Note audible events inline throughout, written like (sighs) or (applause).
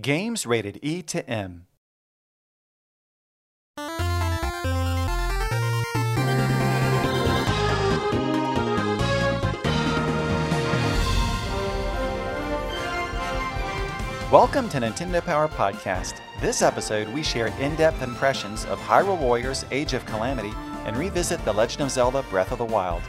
Games rated E to M. Welcome to Nintendo Power Podcast. This episode, we share in depth impressions of Hyrule Warriors Age of Calamity and revisit The Legend of Zelda Breath of the Wild.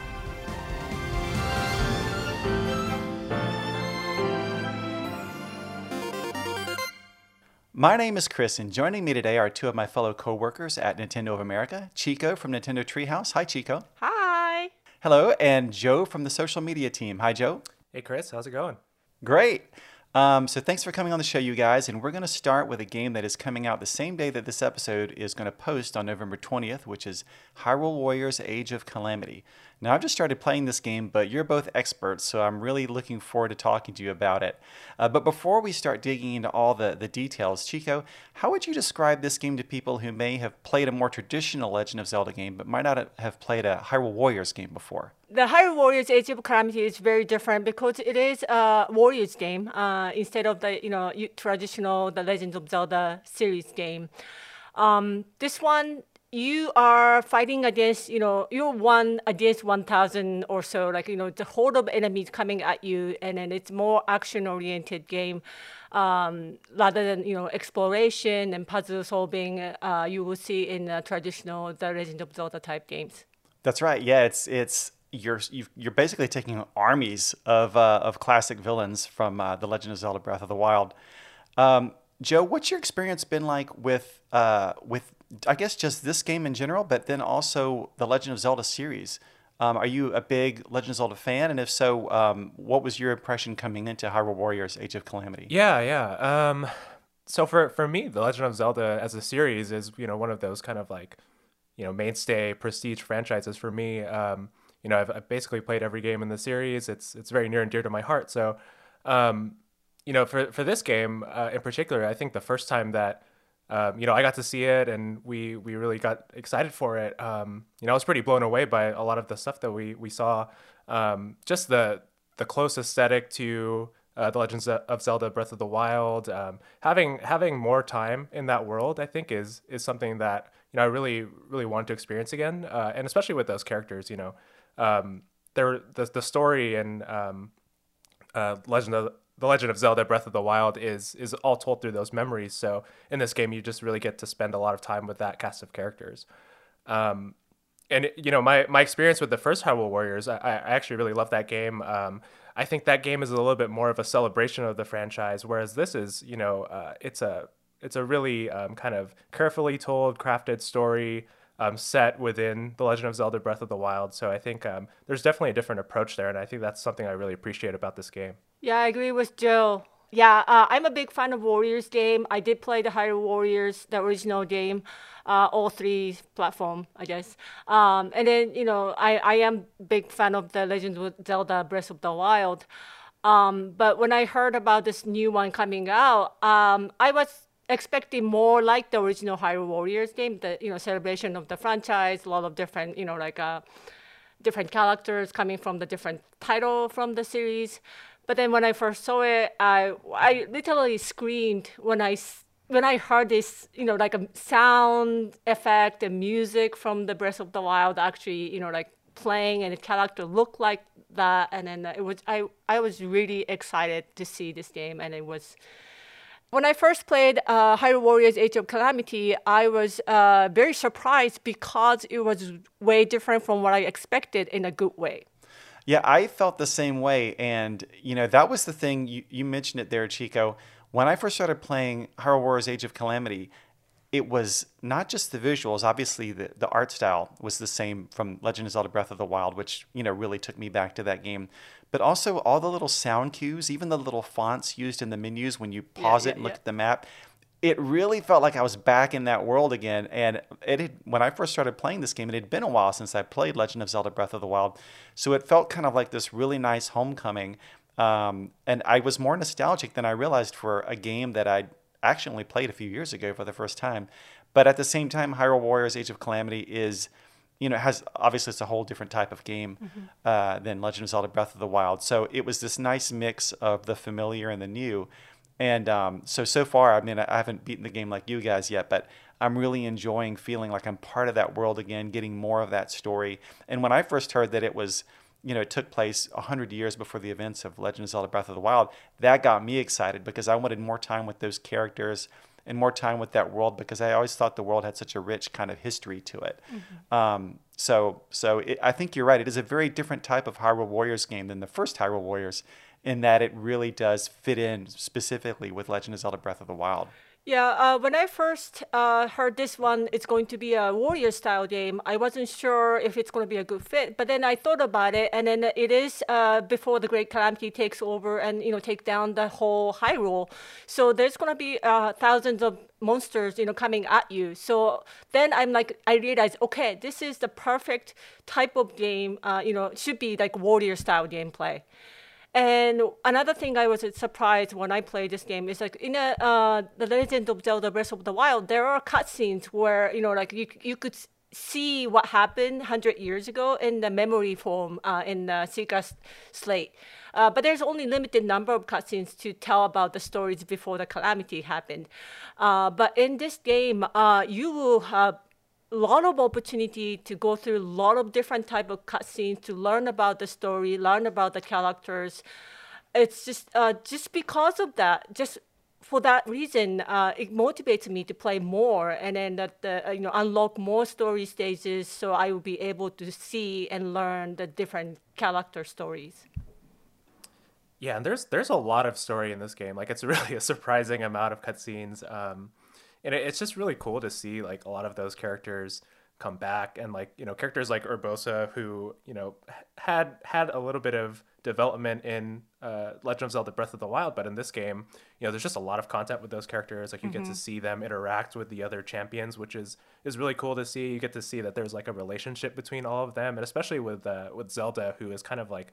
My name is Chris, and joining me today are two of my fellow co-workers at Nintendo of America, Chico from Nintendo Treehouse. Hi, Chico. Hi. Hello, and Joe from the social media team. Hi, Joe. Hey, Chris, how's it going? Great. Um, so thanks for coming on the show, you guys. And we're going to start with a game that is coming out the same day that this episode is going to post on November 20th, which is Hyrule Warriors Age of Calamity. Now, I've just started playing this game, but you're both experts, so I'm really looking forward to talking to you about it. Uh, but before we start digging into all the, the details, Chico, how would you describe this game to people who may have played a more traditional Legend of Zelda game, but might not have played a Hyrule Warriors game before? The Hyrule Warriors Age of Calamity is very different because it is a Warriors game uh, instead of the you know traditional the Legend of Zelda series game. Um, this one you are fighting against, you know, you're one against 1,000 or so, like, you know, the horde of enemies coming at you, and then it's more action oriented game. Um, rather than you know exploration and puzzle solving, uh, you will see in uh, traditional the Legend of Zelda type games. That's right. Yeah, it's it's you're you're basically taking armies of uh, of classic villains from uh, the Legend of Zelda: Breath of the Wild. Um, Joe, what's your experience been like with uh, with I guess just this game in general, but then also the Legend of Zelda series. Um, are you a big Legend of Zelda fan? And if so, um, what was your impression coming into Hyrule Warriors Age of Calamity? Yeah, yeah. Um, so for, for me, the Legend of Zelda as a series is, you know, one of those kind of like, you know, mainstay prestige franchises for me. Um, you know, I've, I've, basically played every game in the series. It's, it's very near and dear to my heart. So, um, you know, for, for this game uh, in particular, I think the first time that um, you know, I got to see it and we we really got excited for it. Um, you know, I was pretty blown away by a lot of the stuff that we we saw. Um, just the the close aesthetic to uh, the Legends of Zelda: Breath of the Wild. Um, having having more time in that world, I think, is is something that you know I really really want to experience again, uh, and especially with those characters. You know, um, there the the story and um, uh, Legend of the Legend of Zelda: Breath of the Wild is is all told through those memories. So in this game, you just really get to spend a lot of time with that cast of characters. Um, and you know, my my experience with the first Hyrule Warriors, I, I actually really love that game. Um, I think that game is a little bit more of a celebration of the franchise, whereas this is, you know, uh, it's a it's a really um, kind of carefully told, crafted story um, set within the Legend of Zelda: Breath of the Wild. So I think um, there's definitely a different approach there, and I think that's something I really appreciate about this game. Yeah, I agree with Joe. Yeah, uh, I'm a big fan of Warriors game. I did play the Hyrule Warriors, the original game, uh, all three platform, I guess. Um, and then you know, I I am big fan of the Legend of Zelda: Breath of the Wild. Um, but when I heard about this new one coming out, um, I was expecting more like the original Hyrule Warriors game, the you know celebration of the franchise, a lot of different you know like uh, different characters coming from the different title from the series. But then when I first saw it, I I literally screamed when I when I heard this you know like a sound effect and music from the Breath of the Wild actually you know like playing and the character looked like that and then it was I I was really excited to see this game and it was when I first played uh, Hyrule Warriors Age of Calamity, I was uh, very surprised because it was way different from what I expected in a good way. Yeah, I felt the same way. And, you know, that was the thing, you, you mentioned it there, Chico. When I first started playing Hyrule Warriors Age of Calamity, it was not just the visuals. Obviously, the, the art style was the same from Legend of Zelda Breath of the Wild, which, you know, really took me back to that game but also all the little sound cues, even the little fonts used in the menus when you pause yeah, yeah, it and look yeah. at the map. It really felt like I was back in that world again. And it had, when I first started playing this game, it had been a while since I played Legend of Zelda Breath of the Wild. So it felt kind of like this really nice homecoming. Um, and I was more nostalgic than I realized for a game that I'd actually only played a few years ago for the first time. But at the same time, Hyrule Warriors Age of Calamity is you know, has obviously it's a whole different type of game mm-hmm. uh, than Legend of Zelda: Breath of the Wild. So it was this nice mix of the familiar and the new. And um, so so far, I mean, I haven't beaten the game like you guys yet, but I'm really enjoying feeling like I'm part of that world again, getting more of that story. And when I first heard that it was you know, it took place 100 years before the events of Legend of Zelda Breath of the Wild. That got me excited because I wanted more time with those characters and more time with that world because I always thought the world had such a rich kind of history to it. Mm-hmm. Um, so, so it, I think you're right. It is a very different type of Hyrule Warriors game than the first Hyrule Warriors, in that it really does fit in specifically with Legend of Zelda Breath of the Wild. Yeah, uh, when I first uh, heard this one, it's going to be a warrior style game. I wasn't sure if it's going to be a good fit, but then I thought about it, and then it is uh, before the Great Calamity takes over and you know take down the whole Hyrule. So there's going to be uh, thousands of monsters you know coming at you. So then I'm like, I realized, okay, this is the perfect type of game. Uh, you know, should be like warrior style gameplay. And another thing I was surprised when I played this game is like in a, uh, the Legend of Zelda: Breath of the Wild, there are cutscenes where you know like you you could see what happened hundred years ago in the memory form uh, in the Sheikah Slate. Uh, but there's only limited number of cutscenes to tell about the stories before the calamity happened. Uh, but in this game, uh, you will have lot of opportunity to go through a lot of different type of cutscenes to learn about the story, learn about the characters. It's just uh, just because of that, just for that reason, uh, it motivates me to play more and then that uh, you know unlock more story stages, so I will be able to see and learn the different character stories. Yeah, and there's there's a lot of story in this game. Like it's (laughs) really a surprising amount of cutscenes. Um, and it's just really cool to see like a lot of those characters come back and like you know characters like Urbosa who you know had had a little bit of development in uh, Legend of Zelda Breath of the Wild, but in this game, you know, there's just a lot of content with those characters. Like you mm-hmm. get to mm-hmm. see them interact with the other champions, which is is really cool to see. You get to see that there's like a relationship between all of them, and especially with uh, with Zelda, who is kind of like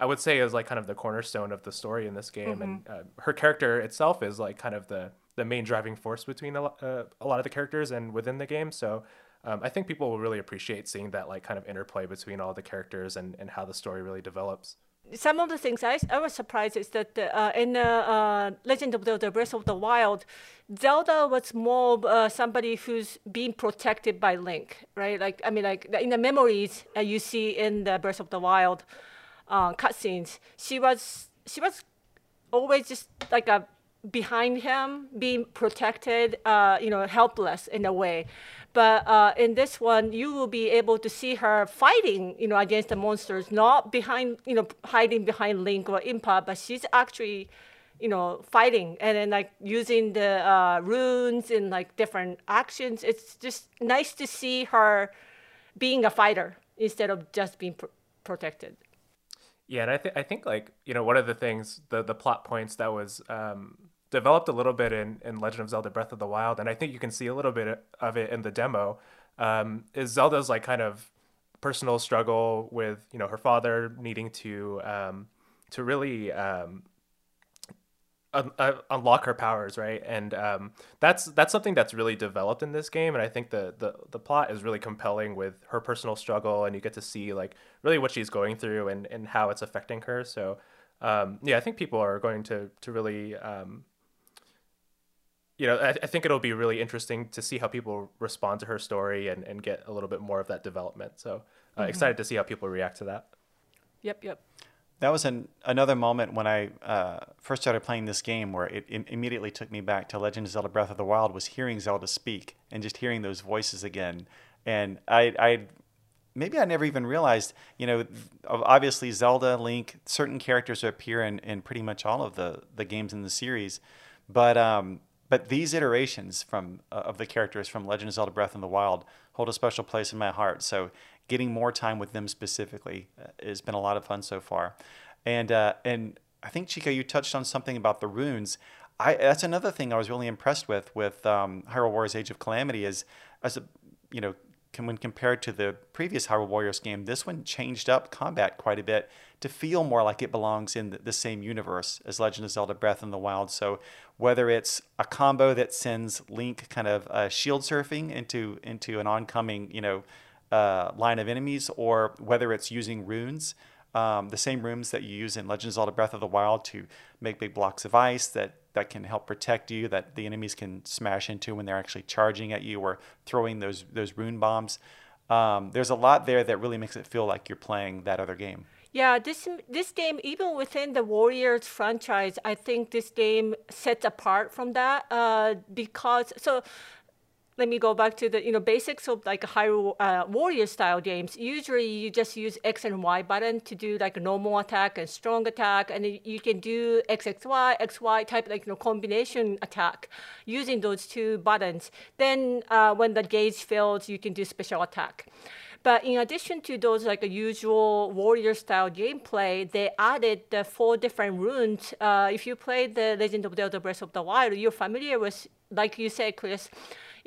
I would say is like kind of the cornerstone of the story in this game, mm-hmm. and uh, her character itself is like kind of the the main driving force between a, uh, a lot of the characters and within the game. So um, I think people will really appreciate seeing that like kind of interplay between all the characters and, and how the story really develops. Some of the things I, I was surprised is that uh, in uh, Legend of Zelda Breath of the Wild, Zelda was more uh, somebody who's being protected by Link, right? Like I mean, like in the memories you see in the Breath of the Wild uh, cutscenes, she was she was always just like a behind him, being protected, uh, you know, helpless in a way. But uh, in this one, you will be able to see her fighting, you know, against the monsters, not behind, you know, hiding behind Link or Impa, but she's actually, you know, fighting and then like using the uh, runes and like different actions. It's just nice to see her being a fighter instead of just being pr- protected. Yeah, and I think I think like you know one of the things the the plot points that was um, developed a little bit in, in Legend of Zelda Breath of the Wild, and I think you can see a little bit of it in the demo. Um, is Zelda's like kind of personal struggle with you know her father needing to um, to really um, un- uh, unlock her powers, right? And um, that's that's something that's really developed in this game, and I think the, the the plot is really compelling with her personal struggle, and you get to see like really what she's going through and and how it's affecting her. So um, yeah, I think people are going to to really um, you know, I, I, think it'll be really interesting to see how people respond to her story and, and get a little bit more of that development. So uh, mm-hmm. excited to see how people react to that. Yep, yep. That was an, another moment when I uh, first started playing this game where it, it, immediately took me back to Legend of Zelda Breath of the Wild was hearing Zelda speak and just hearing those voices again. And I, I maybe I never even realized, you know, obviously Zelda, Link, certain characters appear in, in pretty much all of the, the games in the series. But um, but these iterations from uh, of the characters from Legend of Zelda: Breath of the Wild hold a special place in my heart. So getting more time with them specifically uh, has been a lot of fun so far. And uh, and I think Chico, you touched on something about the runes. I that's another thing I was really impressed with with um, Hyrule Warriors: Age of Calamity is as a you know when compared to the previous Hyrule Warriors game, this one changed up combat quite a bit to feel more like it belongs in the, the same universe as Legend of Zelda Breath in the Wild. So whether it's a combo that sends Link kind of uh, shield surfing into into an oncoming you know uh, line of enemies, or whether it's using runes, um, the same runes that you use in Legend of Zelda Breath of the Wild to make big blocks of ice that that can help protect you that the enemies can smash into when they're actually charging at you or throwing those those rune bombs. Um, there's a lot there that really makes it feel like you're playing that other game. Yeah, this this game, even within the Warriors franchise, I think this game sets apart from that uh, because so let me go back to the you know basics of like high uh, warrior style games. Usually you just use X and Y button to do like a normal attack and strong attack, and you can do XXY, XY type like you know combination attack using those two buttons. Then uh, when the gauge fails, you can do special attack. But in addition to those like a usual warrior style gameplay, they added the four different runes. Uh, if you play the Legend of Zelda Breath of the Wild, you're familiar with, like you said, Chris,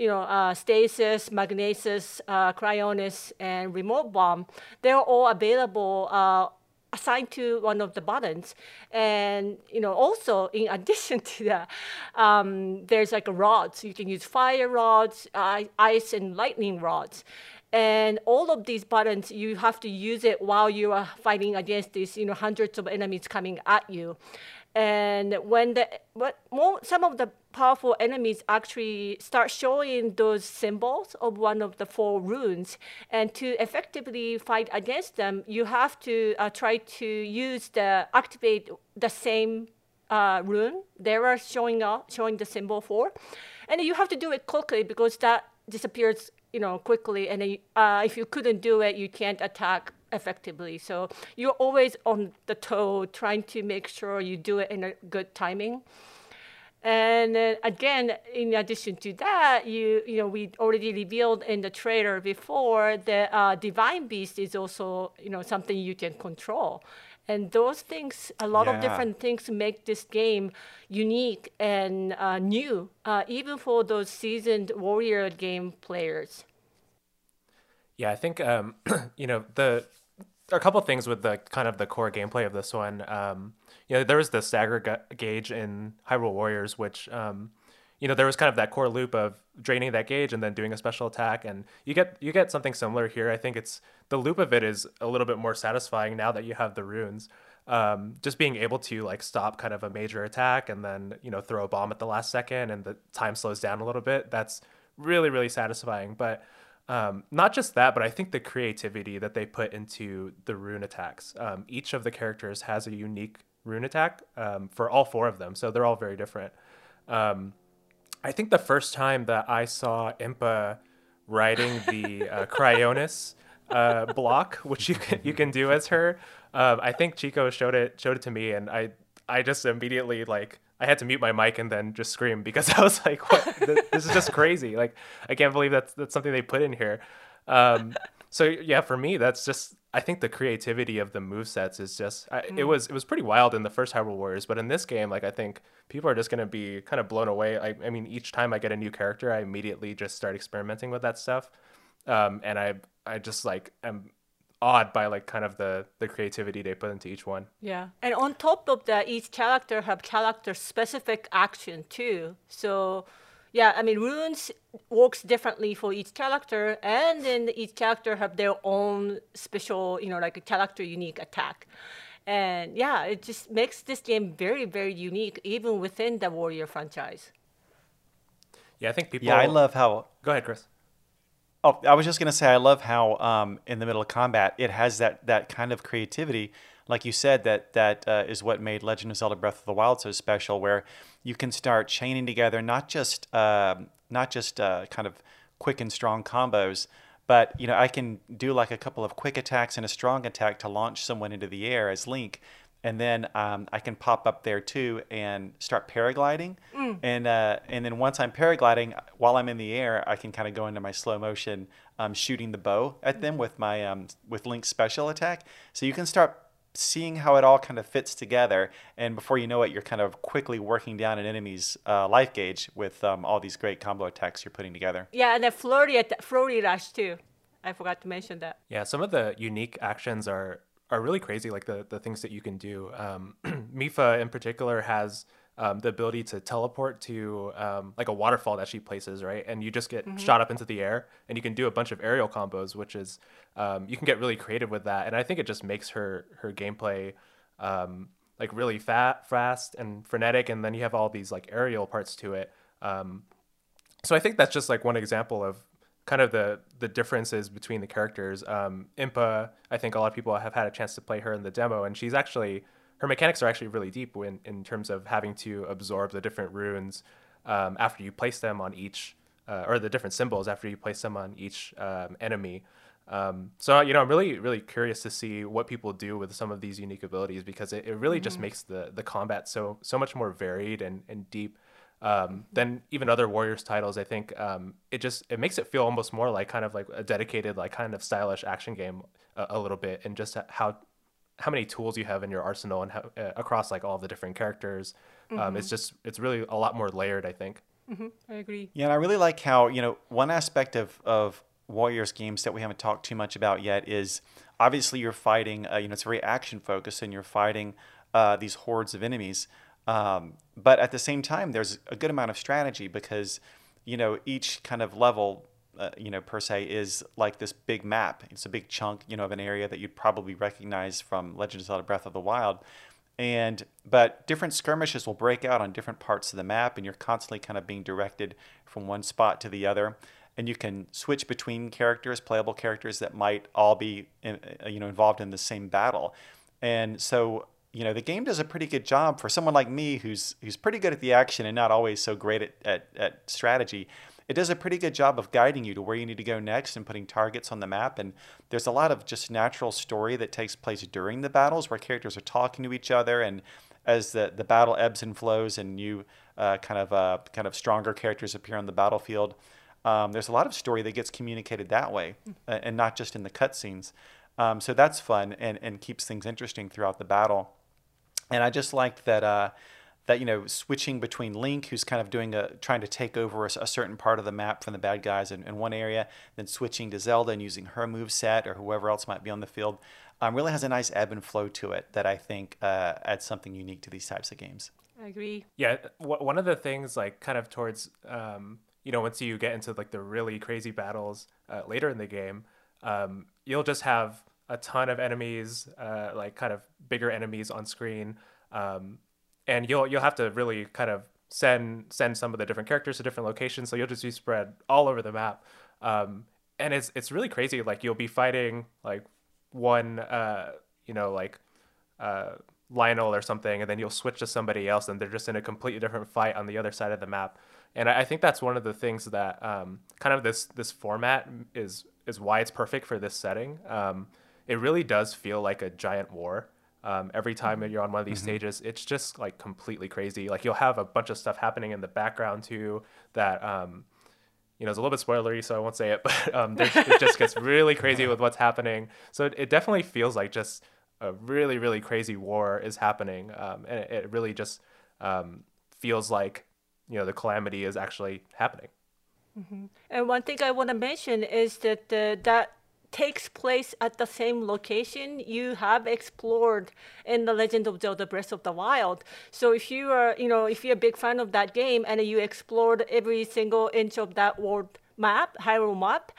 you know, uh, stasis, magnesis, uh, cryonis, and remote bomb, they're all available uh, assigned to one of the buttons. And, you know, also in (laughs) addition to that, um, there's like rods. You can use fire rods, ice and lightning rods. And all of these buttons, you have to use it while you are fighting against these, you know, hundreds of enemies coming at you. And when the what more, some of the powerful enemies actually start showing those symbols of one of the four runes, and to effectively fight against them, you have to uh, try to use the activate the same uh, rune they are showing up, showing the symbol for, and you have to do it quickly because that disappears, you know, quickly. And uh, if you couldn't do it, you can't attack effectively. So you're always on the toe trying to make sure you do it in a good timing. And then again, in addition to that, you you know we already revealed in the trailer before that uh, divine beast is also you know something you can control, and those things, a lot yeah. of different things, make this game unique and uh, new, uh, even for those seasoned warrior game players. Yeah, I think um, (clears throat) you know the a couple things with the kind of the core gameplay of this one. Um, you know, there was the stagger ga- gauge in Hyrule Warriors, which um, you know there was kind of that core loop of draining that gauge and then doing a special attack, and you get you get something similar here. I think it's the loop of it is a little bit more satisfying now that you have the runes. Um, just being able to like stop kind of a major attack and then you know throw a bomb at the last second and the time slows down a little bit. That's really really satisfying, but um, not just that, but I think the creativity that they put into the rune attacks. Um, each of the characters has a unique rune attack um, for all four of them, so they're all very different. Um, I think the first time that I saw Impa riding the uh, (laughs) Cryonis uh, block, which you can you can do as her, um, I think Chico showed it showed it to me, and I I just immediately like I had to mute my mic and then just scream because (laughs) I was like, "What? this is just crazy! Like, I can't believe that's that's something they put in here." So yeah, for me, that's just I think the creativity of the move sets is just I, mm. it was it was pretty wild in the first Hyrule Warriors, but in this game, like I think people are just gonna be kind of blown away. I, I mean, each time I get a new character, I immediately just start experimenting with that stuff, um, and I I just like am awed by like kind of the the creativity they put into each one. Yeah, and on top of that, each character have character specific action too. So, yeah, I mean runes works differently for each character, and then each character have their own special, you know, like a character unique attack. And yeah, it just makes this game very, very unique, even within the Warrior franchise. Yeah, I think people. Yeah, I love how. Go ahead, Chris. Oh, I was just gonna say I love how um, in the middle of combat it has that that kind of creativity, like you said that that uh, is what made Legend of Zelda: Breath of the Wild so special, where you can start chaining together not just uh, not just uh, kind of quick and strong combos, but you know I can do like a couple of quick attacks and a strong attack to launch someone into the air as Link, and then um, I can pop up there too and start paragliding. Mm. And uh, and then once I'm paragliding, while I'm in the air, I can kind of go into my slow motion, um, shooting the bow at them with my um, with Link's special attack. So you can start seeing how it all kind of fits together, and before you know it, you're kind of quickly working down an enemy's uh, life gauge with um, all these great combo attacks you're putting together. Yeah, and the flurry, flurry rush too. I forgot to mention that. Yeah, some of the unique actions are are really crazy. Like the the things that you can do. Um, (clears throat) Mipha in particular has um, the ability to teleport to um, like a waterfall that she places, right? And you just get mm-hmm. shot up into the air, and you can do a bunch of aerial combos, which is um, you can get really creative with that. And I think it just makes her her gameplay um, like really fat, fast and frenetic, and then you have all these like aerial parts to it. Um, so I think that's just like one example of kind of the the differences between the characters. Um, Impa, I think a lot of people have had a chance to play her in the demo, and she's actually her mechanics are actually really deep in, in terms of having to absorb the different runes um, after you place them on each, uh, or the different symbols after you place them on each um, enemy. Um, so you know, I'm really really curious to see what people do with some of these unique abilities because it, it really mm-hmm. just makes the the combat so so much more varied and and deep um, than even other Warriors titles. I think um, it just it makes it feel almost more like kind of like a dedicated like kind of stylish action game a, a little bit, and just how how many tools you have in your arsenal and how, uh, across like all the different characters. Mm-hmm. Um, it's just it's really a lot more layered. I think. Mm-hmm. I agree. Yeah, and I really like how you know one aspect of of Warriors games that we haven't talked too much about yet is obviously you're fighting. Uh, you know, it's very action focused, and you're fighting uh, these hordes of enemies. Um, but at the same time, there's a good amount of strategy because, you know, each kind of level, uh, you know, per se is like this big map. It's a big chunk, you know, of an area that you'd probably recognize from Legend of Zelda Breath of the Wild. And but different skirmishes will break out on different parts of the map, and you're constantly kind of being directed from one spot to the other. And you can switch between characters, playable characters that might all be, uh, you know, involved in the same battle. And so you know the game does a pretty good job for someone like me who's who's pretty good at the action and not always so great at, at, at strategy it does a pretty good job of guiding you to where you need to go next and putting targets on the map and there's a lot of just natural story that takes place during the battles where characters are talking to each other and as the, the battle ebbs and flows and new uh, kind of uh, kind of stronger characters appear on the battlefield um, there's a lot of story that gets communicated that way uh, and not just in the cutscenes. Um, so that's fun and, and keeps things interesting throughout the battle. And I just liked that uh, that you know switching between Link, who's kind of doing a trying to take over a, a certain part of the map from the bad guys in, in, one area, then switching to Zelda and using her move set or whoever else might be on the field, um, really has a nice ebb and flow to it that I think uh, adds something unique to these types of games. I agree. Yeah, w- one of the things like kind of towards um, you know once you get into like the really crazy battles uh, later in the game, um, you'll just have a ton of enemies, uh, like kind of bigger enemies on screen, um, and you'll you'll have to really kind of send send some of the different characters to different locations. So you'll just be spread all over the map, um, and it's it's really crazy. Like you'll be fighting like one, uh, you know, like. Uh, Lynel or something, and then you'll switch to somebody else, and they're just in a completely different fight on the other side of the map. And I, I think that's one of the things that um, kind of this this format is is why it's perfect for this setting. Um, it really does feel like a giant war. Um, every time mm-hmm. you're on one of these mm-hmm. stages, it's just like completely crazy. Like you'll have a bunch of stuff happening in the background too that um, you know, it's a little bit spoilery, so I won't say it, (laughs) but um, it just gets really crazy with what's happening. So it, it, definitely feels like just a really, really crazy war is happening, um, and it, it, really just um, feels like you know the calamity is actually happening. Mm-hmm. And one thing I want to mention is that the, that takes place at the same location you have explored in the Legend of Zelda Breath of the Wild. So if you are, you know, if you're a big fan of that game and you explored every single inch of that world map, Hyrule map,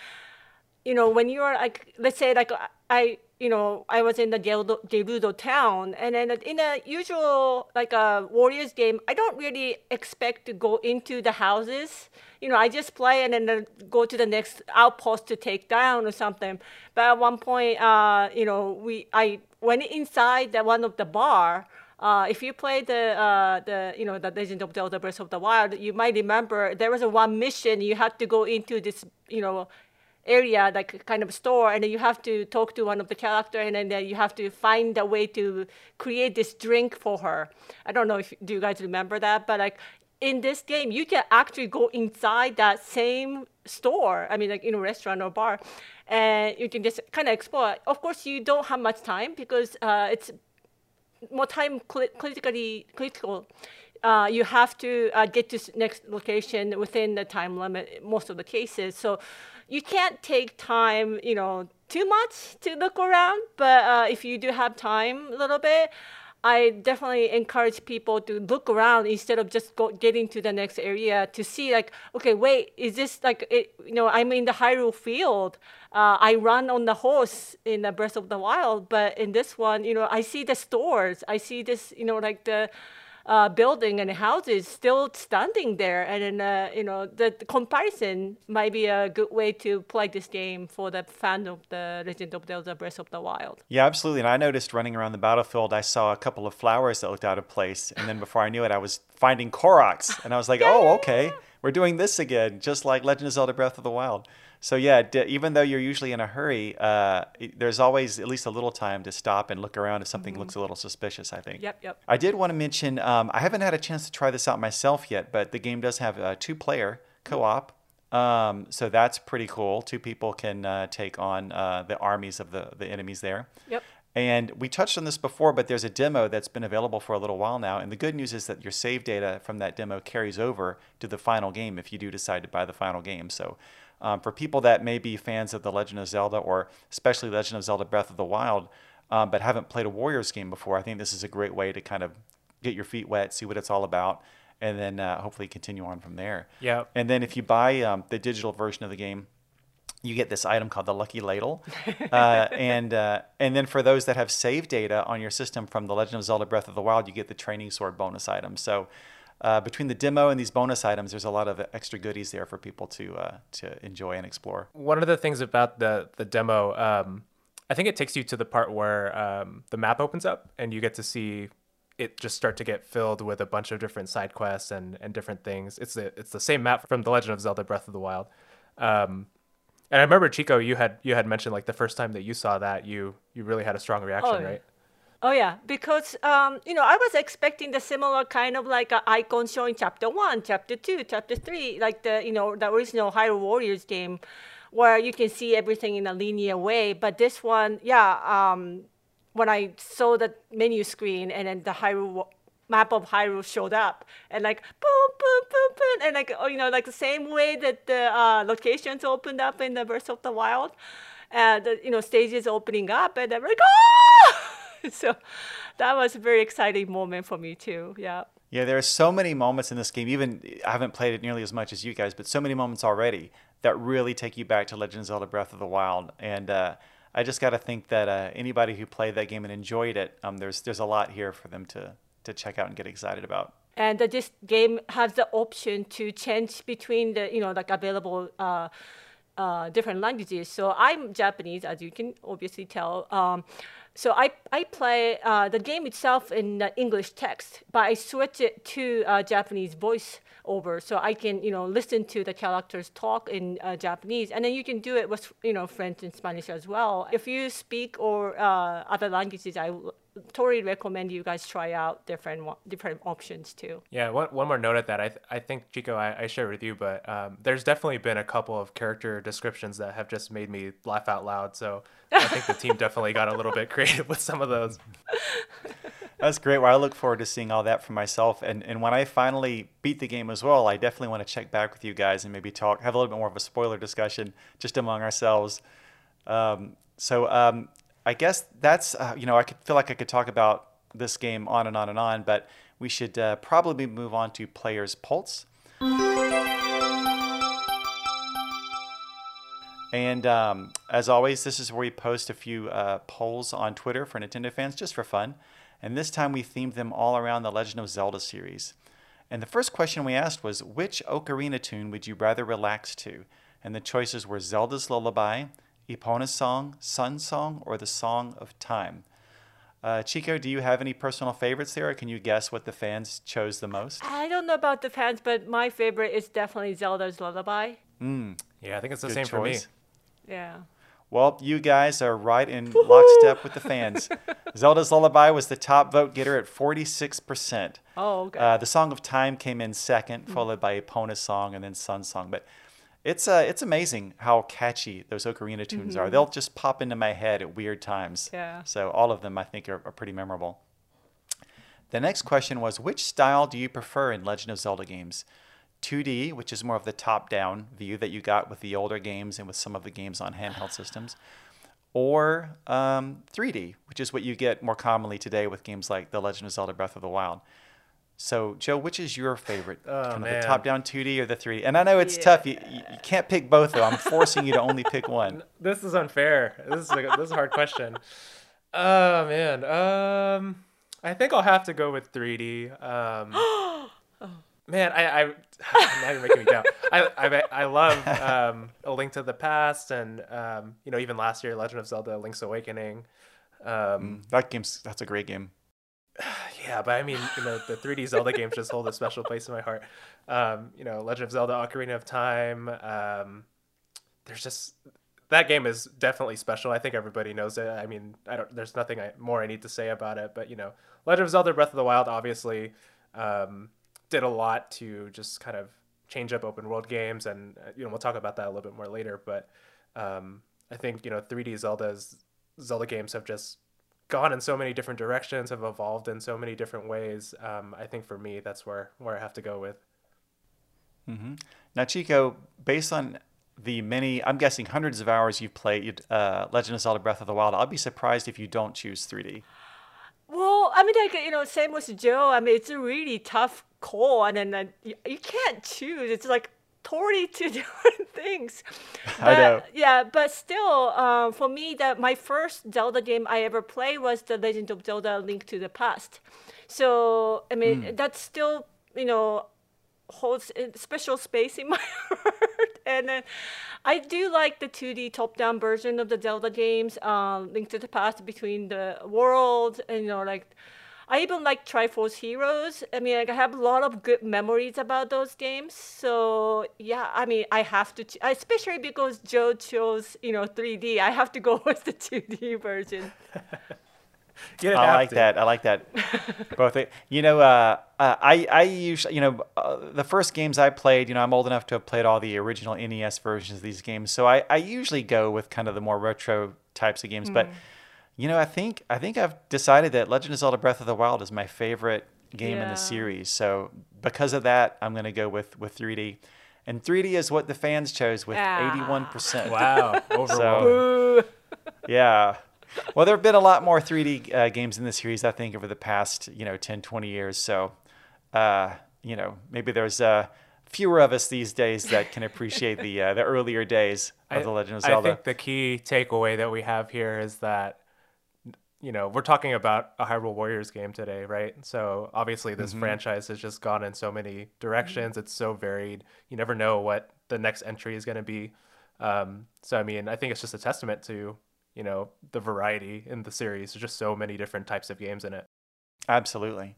you know, when you're like, let's say like I, you know, I was in the Gerudo town, and then in a usual like a Warriors game, I don't really expect to go into the houses you know, I just play and then go to the next outpost to take down or something. But at one point, uh, you know, we I went inside the one of the bar. Uh, if you play the uh, the you know the Legend of Zelda Breath of the Wild, you might remember there was a one mission you had to go into this you know area like kind of store and then you have to talk to one of the character and then you have to find a way to create this drink for her i don't know if do you guys remember that but like in this game, you can actually go inside that same store. I mean, like in a restaurant or bar, and you can just kind of explore. Of course, you don't have much time because uh, it's more time critically critical. Uh, you have to uh, get to next location within the time limit. Most of the cases, so you can't take time. You know, too much to look around. But uh, if you do have time a little bit I definitely encourage people to look around instead of just go, getting to the next area to see like, okay, wait, is this like, it, you know, I'm in the Hyrule field. Uh, I run on the horse in the Breath of the Wild, but in this one, you know, I see the stores. I see this, you know, like the uh, building and houses still standing there. And then, uh, you know, the, the, comparison might be a good way to play this game for the fan of the Legend of Zelda Breath of the Wild. Yeah, absolutely. And I noticed running around the battlefield, I saw a couple of flowers that looked out of place. And then before I knew it, I was finding Koroks. And I was like, (laughs) oh, okay, we're doing this again, just like Legend of Zelda Breath of the Wild. So yeah, d- even though you're usually in a hurry, uh, there's always at least a little time to stop and look around if something mm-hmm. looks a little suspicious. I think. Yep, yep. I did want to mention um, I haven't had a chance to try this out myself yet, but the game does have a two-player co-op. Um, so that's pretty cool. Two people can uh, take on uh, the armies of the, the enemies there. Yep. And we touched on this before, but there's a demo that's been available for a little while now. And the good news is that your save data from that demo carries over to the final game if you do decide to buy the final game. So um, for people that may be fans of The Legend of Zelda or especially Legend of Zelda Breath of the Wild, um, but haven't played a Warriors game before, I think this is a great way to kind of get your feet wet, see what it's all about, and then uh, hopefully continue on from there. Yeah. And then if you buy um, the digital version of the game, you get this item called the Lucky Ladle, (laughs) uh, and uh, and then for those that have save data on your system from The Legend of Zelda Breath of the Wild, you get the Training Sword bonus item. So uh, between the demo and these bonus items, there's a lot of extra goodies there for people to uh, to enjoy and explore. One of the things about the the demo, um, I think it takes you to the part where um, the map opens up and you get to see it just start to get filled with a bunch of different side quests and, and different things. It's the it's the same map from The Legend of Zelda: Breath of the Wild. Um, and I remember Chico, you had you had mentioned like the first time that you saw that, you you really had a strong reaction, oh, right? Oh yeah, because um, you know I was expecting the similar kind of like icon showing chapter one, chapter two, chapter three, like the you know the original Hyrule Warriors game, where you can see everything in a linear way. But this one, yeah, um, when I saw the menu screen and then the Hyrule map of Hyrule showed up, and like boom, boom, boom, boom, and like oh, you know like the same way that the uh, locations opened up in the Breath of the Wild, and the, you know stages opening up, and I'm like oh. (laughs) so that was a very exciting moment for me too. Yeah. Yeah, there are so many moments in this game. Even I haven't played it nearly as much as you guys, but so many moments already that really take you back to Legend of Zelda: Breath of the Wild. And uh, I just got to think that uh, anybody who played that game and enjoyed it, um, there's there's a lot here for them to to check out and get excited about. And uh, this game has the option to change between the you know like available. Uh, uh, different languages. So I'm Japanese, as you can obviously tell. Um, so I, I play uh, the game itself in English text, but I switch it to uh, Japanese voice over, so I can you know listen to the characters talk in uh, Japanese, and then you can do it with you know French and Spanish as well. If you speak or uh, other languages, I totally recommend you guys try out different different options too. Yeah, one, one more note at that. I, th- I think Chico, I, I share with you, but um, there's definitely been a couple of character descriptions that have just made me laugh out loud. So I think the team definitely got a little bit (laughs) creative with some of those. That's great. Well, I look forward to seeing all that for myself. And and when I finally beat the game as well, I definitely want to check back with you guys and maybe talk, have a little bit more of a spoiler discussion just among ourselves. Um, so um, I guess that's uh, you know I could feel like I could talk about this game on and on and on, but we should uh, probably move on to players' pulse. And um, as always, this is where we post a few uh, polls on Twitter for Nintendo fans just for fun. And this time we themed them all around the Legend of Zelda series. And the first question we asked was which ocarina tune would you rather relax to? And the choices were Zelda's Lullaby, Epona's Song, Sun Song, or the Song of Time. Uh, Chico, do you have any personal favorites there, or can you guess what the fans chose the most? I don't know about the fans, but my favorite is definitely Zelda's Lullaby. Mm. Yeah, I think it's the Good same choice. for me. Yeah. Well, you guys are right in Woo-hoo! lockstep with the fans. (laughs) Zelda's Lullaby was the top vote getter at 46%. Oh, okay. Uh, the Song of Time came in second, mm. followed by Epona's Song and then Sun Song. But it's uh, it's amazing how catchy those ocarina tunes mm-hmm. are. They'll just pop into my head at weird times. Yeah. So all of them, I think, are, are pretty memorable. The next question was, which style do you prefer in Legend of Zelda games? 2D, which is more of the top-down view that you got with the older games and with some of the games on handheld systems, or um, 3D, which is what you get more commonly today with games like The Legend of Zelda Breath of the Wild. So, Joe, which is your favorite? Oh, kind of man. the top down 2D or the 3D? And I know it's tough. You, you you can't pick both, though. I'm forcing you to only pick (laughs) one. This is unfair. This is a, this is a hard question. Oh man. Um, I think I'll have to go with 3D. Um, (gasps) man, I, I (sighs) now you're making me doubt. I, I, I love um, A Link to the Past, and um, you know, even last year, Legend of Zelda: Link's Awakening. Um, That game's that's a great game. (sighs) yeah, but I mean, you know, the 3D Zelda (laughs) games just hold a special place in my heart. Um, you know, Legend of Zelda: Ocarina of Time. Um, there's just that game is definitely special. I think everybody knows it. I mean, I don't. There's nothing I, more I need to say about it. But you know, Legend of Zelda: Breath of the Wild obviously um, did a lot to just kind of change up open world games, and uh, you know, we'll talk about that a little bit more later. But um, I think you know, 3D Zelda's Zelda games have just gone in so many different directions, have evolved in so many different ways. Um, I think for me, that's where where I have to go with. Mm-hmm. Now, Chico, based on the many, I'm guessing hundreds of hours you've played uh, Legend of Zelda Breath of the Wild, I'll be surprised if you don't choose 3D. Well, I mean, like you know, same with Joe. I mean, it's a really tough call, and then uh, you, you can't choose. It's like totally (laughs) two different things. (laughs) I But, know. Yeah, but still, um, for me, that my first Zelda game I ever played was The Legend of Zelda: Link to the Past. So I mean, Hmm. that's still you know holds a special space in (laughs) my heart. And then I do like the 2D top-down version of the Zelda games, um, Link to the Past between the worlds, and you know, like I even like Triforce Heroes. I mean, like, I have a lot of good memories about those games. So yeah, I mean, I have to, ch- especially because Joe chose you know 3D. I have to go (laughs) with the 2D version. (laughs) You I like to. that. I like that. (laughs) Both. You know, uh, uh, I I usually, you know, uh, the first games I played, you know, I'm old enough to have played all the original NES versions of these games, so I, I usually go with kind of the more retro types of games. But you know, I think I think I've decided that Legend of Zelda: Breath of the Wild is my favorite game in the series. So because of that, I'm going to go with with 3D, and 3D is what the fans chose with Ah. 81 percent. (laughs) Wow, overwhelming. So Ooh. yeah. Well, there have been a lot more 3D uh, games in the series, I think, over the past, you know, 10, 20 years. So, uh, you know, maybe there's uh, fewer of us these days that can appreciate the uh, the earlier days of (laughs) The Legend of Zelda. I think the key takeaway that we have here is that you know we're talking about a Hyrule Warriors game today, right? So obviously Mm-hmm. this franchise has just gone in so many directions. It's so varied. You never know what the next entry is going to be. Um, so I mean, I think it's just a testament to you know the variety in the series. There's just so many different types of games in it. Absolutely.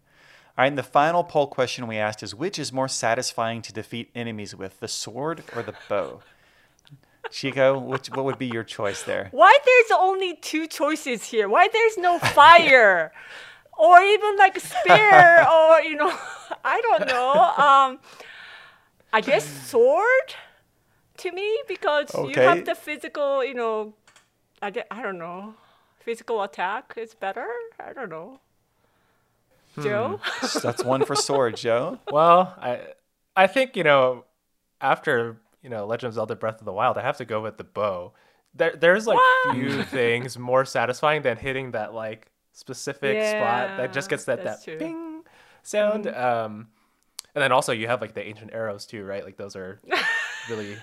All right, and the final poll question we asked is which is more satisfying to defeat enemies with, the sword or the bow? Chico, which, what would be your choice there? Why there's only two choices here? Why there's no fire? (laughs) or even like a spear or you know, (laughs) I don't know. Um I guess sword to me because you have the physical, you know, I, I don't know. Physical attack is better? I don't know. Joe? (laughs) That's one for sword, Joe. Well, I I think you know after you know Legend of Zelda: Breath of the Wild, I have to go with the bow. There, there's like What? few (laughs) things more satisfying than hitting that like specific spot that just gets that that true. Ping sound. Um, and then also you have like the ancient arrows too, right? Like those are (laughs) really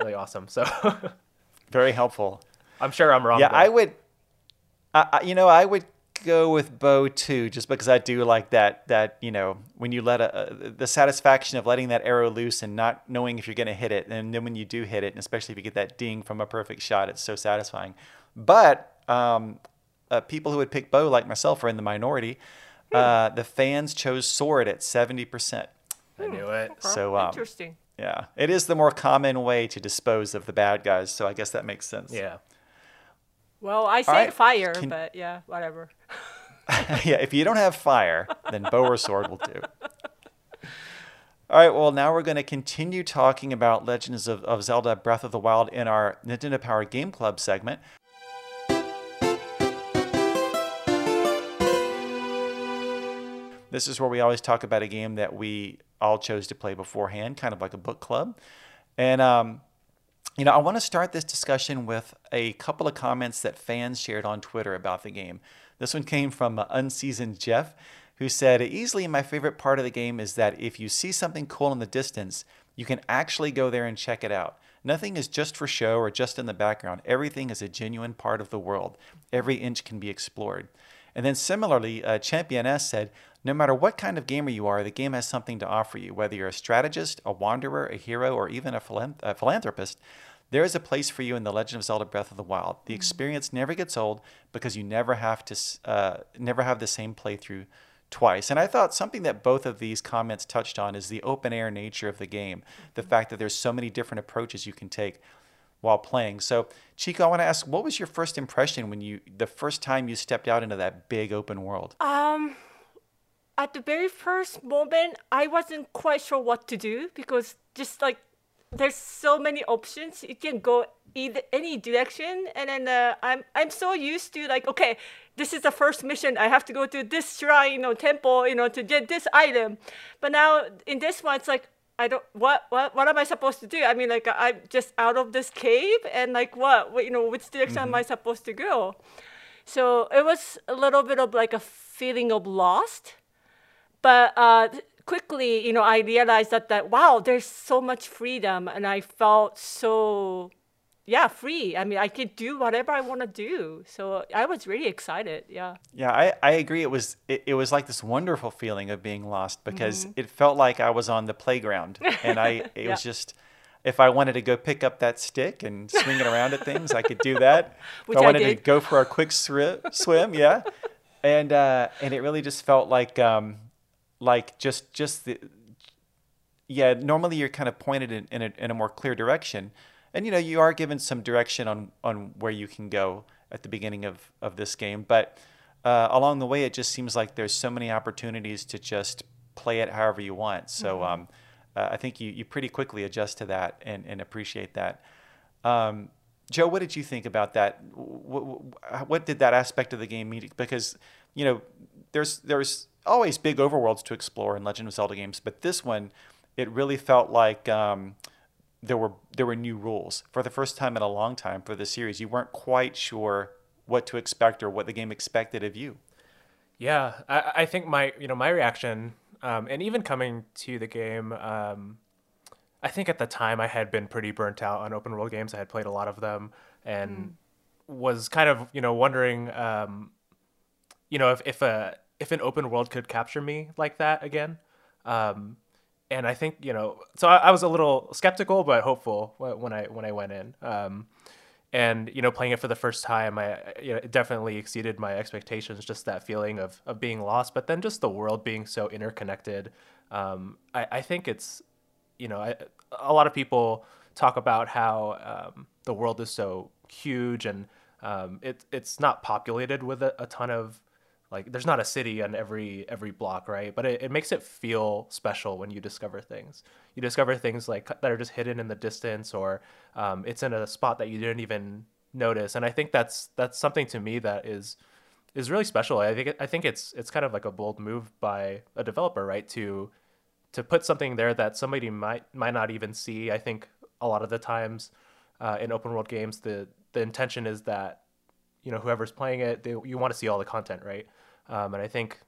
really awesome. So (laughs) Very helpful. I'm sure I'm wrong. Yeah, but- I would. I, I, you know, I would go with bow too, just because I do like that. That you know, when you let a, a the satisfaction of letting that arrow loose and not knowing if you're going to hit it, and then when you do hit it, and especially if you get that ding from a perfect shot, it's so satisfying. But um, uh, people who would pick bow, like myself, are in the minority. Uh, the fans chose sword at seventy percent. I knew it. So um, Interesting. yeah, it is the more common way to dispose of the bad guys. So I guess that makes sense. Yeah. Well, I said right, fire, can- but yeah, whatever. (laughs) yeah, if you don't have fire, then bow or sword will do. All right, well, now we're going to continue talking about Legends of, of Zelda Breath of the Wild in our Nintendo Power Game Club segment. This is where we always talk about a game that we all chose to play beforehand, kind of like a book club. And um, you know, I want to start this discussion with a couple of comments that fans shared on Twitter about the game. This one came from uh, Unseasoned Jeff, who said, Easily my favorite part of the game is that if you see something cool in the distance, you can actually go there and check it out. Nothing is just for show or just in the background. Everything is a genuine part of the world. Every inch can be explored. And then similarly, uh, Champion S said, no matter what kind of gamer you are, the game has something to offer you. Whether you're a strategist, a wanderer, a hero, or even a, a philanthropist, there is a place for you in The Legend of Zelda: Breath of the Wild. The mm-hmm. experience never gets old because you never have to uh, never have the same playthrough twice. And I thought something that both of these comments touched on is the open air nature of the game, the mm-hmm. fact that there's so many different approaches you can take while playing. So, Chico, I want to ask, what was your first impression when you the first time you stepped out into that big open world? Um at the very first moment, I wasn't quite sure what to do because just like there's so many options. You can go either any direction, and then uh, I'm I'm so used to like okay, this is the first mission. I have to go to this shrine, know, temple, you know, to get this item. But now in this one, it's like I don't what what what am I supposed to do? I mean, like I'm just out of this cave, and like what, what you know, which direction mm-hmm. am I supposed to go? So it was a little bit of like a feeling of lost. But uh, quickly, you know, I realized that that wow, there's so much freedom, and I felt so yeah, free. I mean, I could do whatever I want to do. So I was really excited. Yeah. Yeah, I, I agree. It was it, it was like this wonderful feeling of being lost because mm-hmm. it felt like I was on the playground, and I (laughs) it yeah. was just. If I wanted to go pick up that stick and swing it around at things, I could do that. (laughs) Which if I wanted I to go for a quick swim, yeah, and uh, and it really just felt like um, like just just the yeah normally you're kind of pointed in, in, a, in a more clear direction and you know you are given some direction on on where you can go at the beginning of of this game but uh, along the way it just seems like there's so many opportunities to just play it however you want. So mm-hmm. um, uh, i think you, you pretty quickly adjust to that and, and appreciate that. Um, joe what did you think about that? What, what did that aspect of the game mean? Because you know there's there's always big overworlds to explore in Legend of Zelda games, but this one, it really felt like um, there were there were new rules for the first time in a long time for the series. You weren't quite sure what to expect or what the game expected of you. Yeah, I, I think my you know my reaction, um, and even coming to the game, um, I think at the time I had been pretty burnt out on open world games. I had played a lot of them and mm. was kind of you know wondering, um, you know, if if a if an open world could capture me like that again. Um, and I think you know, so I, I, was a little skeptical but hopeful when I when I went in. Um, and you know, playing it for the first time, I you know, it definitely exceeded my expectations. Just that feeling of of being lost, but then just the world being so interconnected. Um, I, I think it's you know, I, a lot of people talk about how um, the world is so huge and um, it, it's not populated with a, a ton of like there's not a city on every every block right? But it, it makes it feel special when you discover things. You discover things like that are just hidden in the distance or um, it's in a spot that you didn't even notice. And i think that's that's something to me that is is really special. I think i think it's it's kind of like a bold move by a developer right? To to put something there that somebody might might not even see. I think a lot of the times uh, in open world games the the intention is that you know whoever's playing it they, you want to see all the content right um, and I think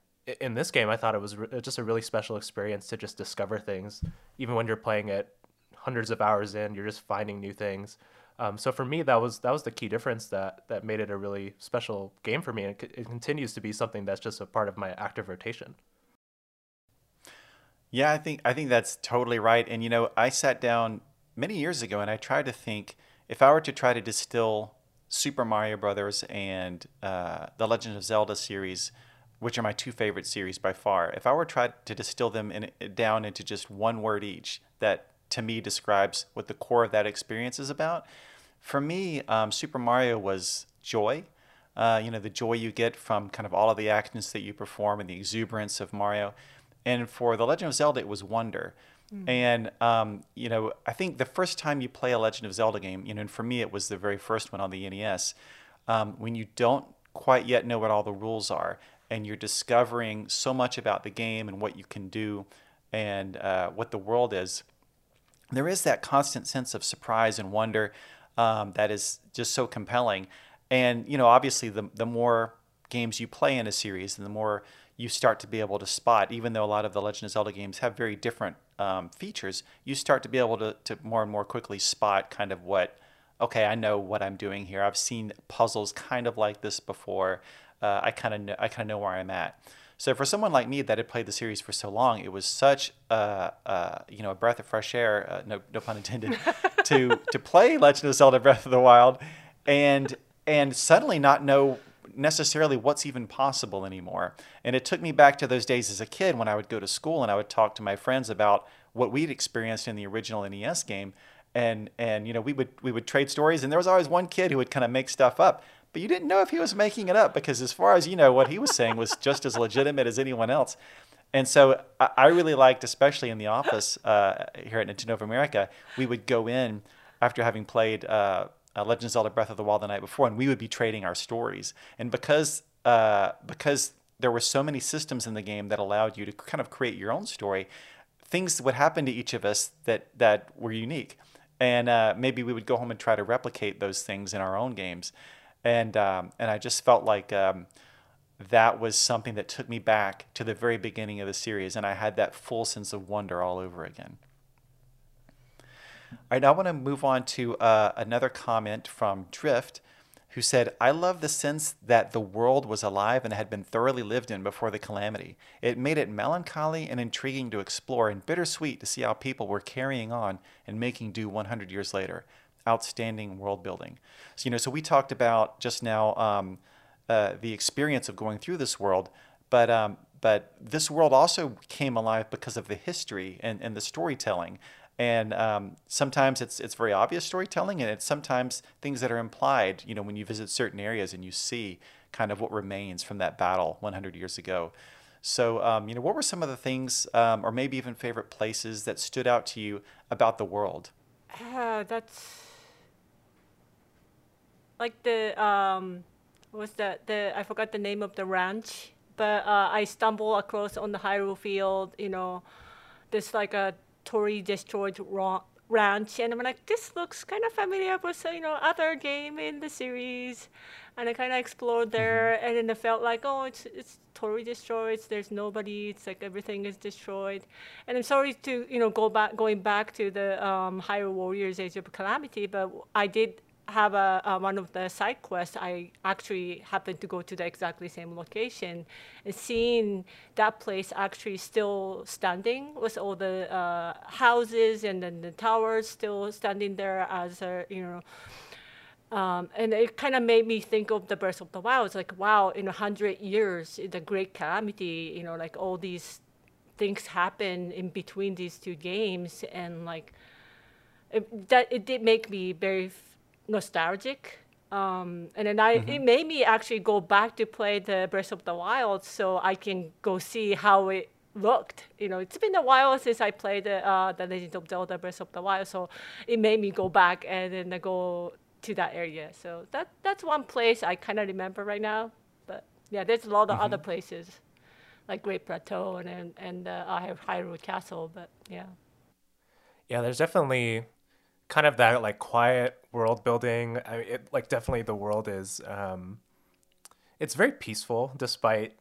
in this game, I thought it was re- just a really special experience to just discover things. Even when you're playing it hundreds of hours in, you're just finding new things. Um, so for me, that was that was the key difference that that made it a really special game for me, and it, it continues to be something that's just a part of my active rotation. Yeah, I think I think that's totally right. And you know, I sat down many years ago and I tried to think if I were to try to distill Super Mario Brothers and uh, the Legend of Zelda series which are my two favorite series by far, if I were to try to distill them in, down into just one word each that to me describes what the core of that experience is about, for me, um, Super Mario was joy. Uh, you know, the joy you get from kind of all of the actions that you perform and the exuberance of Mario. And for The Legend of Zelda, it was wonder. Mm. And, um, you know, I think the first time you play a Legend of Zelda game, you know, and for me, it was the very first one on the NES, um, when you don't quite yet know what all the rules are and you're discovering so much about the game and what you can do and uh, what the world is. there is that constant sense of surprise and wonder um, that is just so compelling. And you know, obviously, the the more games you play in a series, and the more you start to be able to spot, even though a lot of the Legend of Zelda games have very different um, features, you start to be able to, to more and more quickly spot kind of what, okay, I know what I'm doing here. I've seen puzzles kind of like this before. Uh, I kind of know, I kind of know where I'm at. So for someone like me that had played the series for so long, it was such a, a you know a breath of fresh air, uh, no no pun intended, (laughs) to to play Legend of Zelda: Breath of the Wild, and and suddenly not know necessarily what's even possible anymore. And it took me back to those days as a kid when I would go to school and I would talk to my friends about what we'd experienced in the original NES game. And and you know we would we would trade stories and there was always one kid who would kind of make stuff up but you didn't know if he was making it up because as far as you know what he was saying was just as legitimate as anyone else. And so I really liked, especially in the office uh, here at Nintendo of America, we would go in after having played uh, uh, Legend of Zelda: Breath of the Wild the night before, and we would be trading our stories. And because uh, because there were so many systems in the game that allowed you to kind of create your own story, things would happen to each of us that that were unique, and uh, maybe we would go home and try to replicate those things in our own games and um, and I just felt like um, that was something that took me back to the very beginning of the series, and I had that full sense of wonder all over again. All right, now I want to move on to uh, another comment from Drift, who said, I love the sense that the world was alive and had been thoroughly lived in before the calamity. It made it melancholy and intriguing to explore and bittersweet to see how people were carrying on and making do 100 years later outstanding world building. So, you know, so we talked about just now um, uh, the experience of going through this world, but um, but this world also came alive because of the history and, and the storytelling. And um, sometimes it's it's very obvious storytelling, and it's sometimes things that are implied. You know, when you visit certain areas and you see kind of what remains from that battle 100 years ago. So, um, you know, what were some of the things, um, or maybe even favorite places that stood out to you about the world? Uh, that's like the um, what's that? The I forgot the name of the ranch, but uh, I stumbled across on the Hyrule Field. You know, this like a Torii destroyed ra- ranch, and I'm like, this looks kind of familiar with you know other game in the series, and I kind of explored there, mm-hmm. and then I felt like, oh, it's it's totally destroyed. There's nobody. It's like everything is destroyed, and I'm sorry to you know go back going back to the um, Hyrule Warriors Age of Calamity, but I did have a, uh, one of the side quests, I actually happened to go to the exactly same location and seeing that place actually still standing with all the uh, houses and then the towers still standing there as a, you know, um, and it kind of made me think of the Breath of the Wild. It's like, wow, in a hundred years, the Great Calamity, you know, like all these things happen in between these two games, and like it, that it did make me very nostalgic. Um, and then I, mm-hmm. it made me actually go back to play the Breath of the Wild so I can go see how it looked. You know, it's been a while since I played the, uh, the Legend of Zelda Breath of the Wild, so it made me go back and then go to that area. So that that's one place I kind of remember right now. But yeah, there's a lot of mm-hmm. other places like Great Plateau and and, and uh, I have Hyrule Castle. But yeah. Yeah, there's definitely kind of that like quiet world building. I mean, it like definitely the world is um, it's very peaceful despite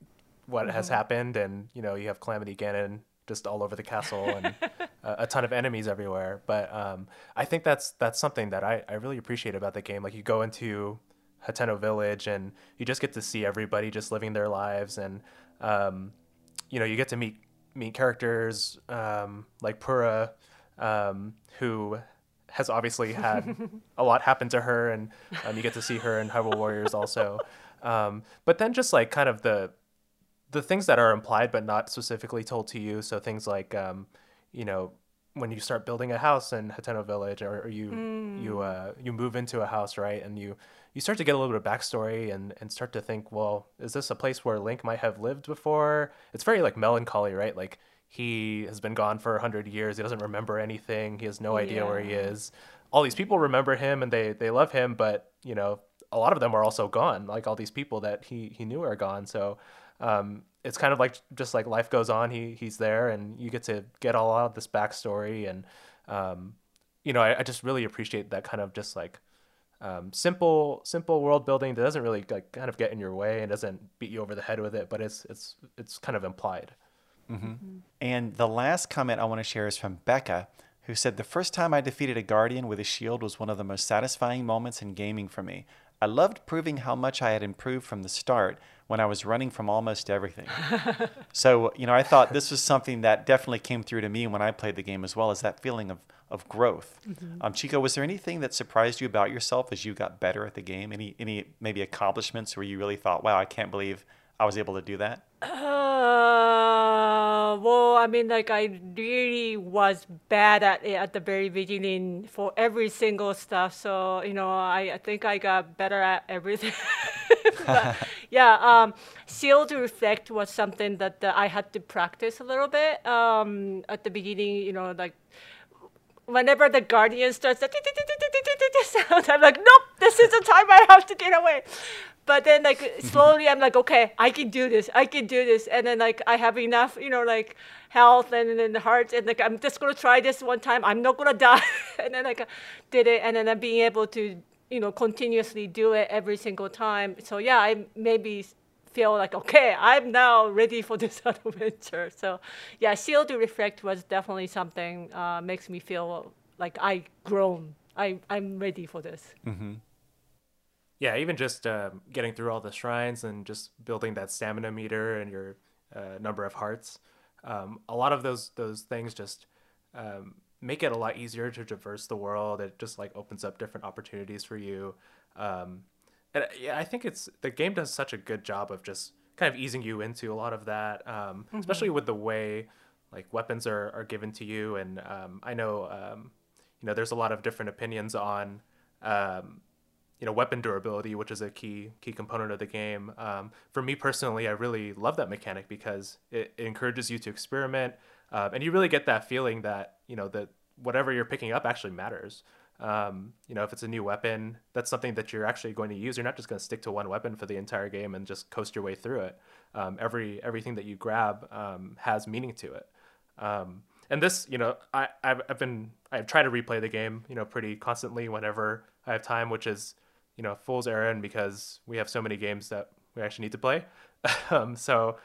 what mm-hmm. has happened, and you know you have Calamity Ganon just all over the castle and (laughs) a, a, ton of enemies everywhere. But um, I think that's that's something that I, I really appreciate about the game. Like you go into Hateno Village and you just get to see everybody just living their lives, and um, you know you get to meet meet characters um, like Purah, um, who has obviously had (laughs) a lot happen to her, and um, you get to see her in Hyrule Warriors also. Um, but then just like kind of the the things that are implied but not specifically told to you. So things like um, you know when you start building a house in Hateno Village, or, or you mm. you uh, you move into a house, right, and you you start to get a little bit of backstory and and start to think, well, is this a place where Link might have lived before? It's very like melancholy, right? Like he has been gone for 100 years. He doesn't remember anything. He has no idea yeah. where he is. All these people remember him and they they love him but you know a lot of them are also gone. Like all these people that he he knew are gone. So um, it's kind of like just like life goes on he he's there and you get to get all out of this backstory and um, you know, I, I just really appreciate that kind of just like um, simple simple world building that doesn't really like kind of get in your way and doesn't beat you over the head with it, but it's it's it's kind of implied. And the last comment I want to share is from Becca, who said, The first time I defeated a Guardian with a shield was one of the most satisfying moments in gaming for me. I loved proving how much I had improved from the start when I was running from almost everything. (laughs) so, you know, I thought this was something that definitely came through to me when I played the game as well as that feeling of, of growth. Um, Chico, was there anything that surprised you about yourself as you got better at the game? Any, any maybe accomplishments where you really thought, wow, I can't believe I was able to do that? Uh, well, I mean, like I really was bad at it at the very beginning for every single stuff. So you know, I, I think I got better at everything. (laughs) but, (laughs) yeah, um, shield reflect was something that uh, I had to practice a little bit um, at the beginning. You know, like whenever the guardian starts (laughs) the sound, I'm like, nope, this is the time I have to get away. But then like (laughs) slowly, I'm like, okay, I can do this. I can do this. And then like I have enough, you know, like health and then the heart, and like I'm just gonna try this one time. I'm not gonna (laughs) die. and then like I did it, and then I'm being able to, you know, continuously do it every single time. So yeah, I maybe feel like okay, I'm now ready for (laughs) this adventure. So yeah, Shield to Reflect was definitely something uh, makes me feel like I grown. I I'm ready for this. Yeah, even just um, getting through all the shrines and just building that stamina meter and your uh, number of hearts. Um, a lot of those those things just um, make it a lot easier to traverse the world. It just like opens up different opportunities for you. Um, and yeah, I think it's the game does such a good job of just kind of easing you into a lot of that, um, especially with the way like weapons are, are given to you. And um, I know um, you know there's a lot of different opinions on um, you know weapon durability, which is a key key component of the game. Um, for me personally, I really love that mechanic because it, it encourages you to experiment, uh, and you really get that feeling that you know that whatever you're picking up actually matters. Um, you know, if it's a new weapon, that's something that you're actually going to use. You're not just going to stick to one weapon for the entire game and just coast your way through it. Um, every everything that you grab um, has meaning to it. Um, and this, you know, I I've, I've been I've tried to replay the game, you know, pretty constantly whenever I have time, which is you know fool's errand because we have so many games that we actually need to play. (laughs) um, so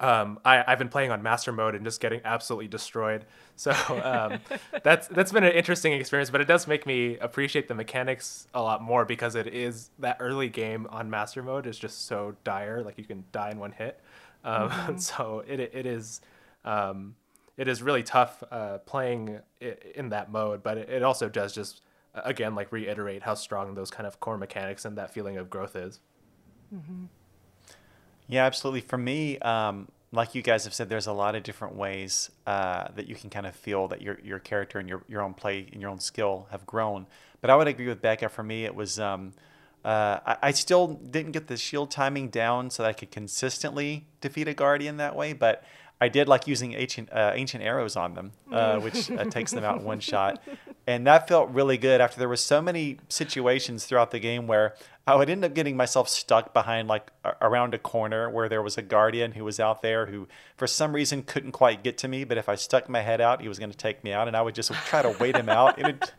um, I, I've been playing on master mode and just getting absolutely destroyed. (laughs) So um, that's that's been an interesting experience, but it does make me appreciate the mechanics a lot more because it is that early game on master mode is just so dire, like you can die in one hit. Um, (laughs) So it it is um, it is really tough uh, playing in that mode, but it, it also does just again like reiterate how strong those kind of core mechanics and that feeling of growth is. Yeah, absolutely. For me, um, like you guys have said, there's a lot of different ways uh, that you can kind of feel that your your character and your your own play and your own skill have grown. But I would agree with Becca. For me, it was um, uh, I, I still didn't get the shield timing down so that I could consistently defeat a guardian that way, but. I did like using ancient uh, ancient arrows on them, uh, (laughs) which uh, takes them out in one shot, and that felt really good. After there were so many situations throughout the game where I would end up getting myself stuck behind like a- around a corner where there was a guardian who was out there who for some reason couldn't quite get to me, but if I stuck my head out, he was going to take me out, and I would just try to wait him out. It,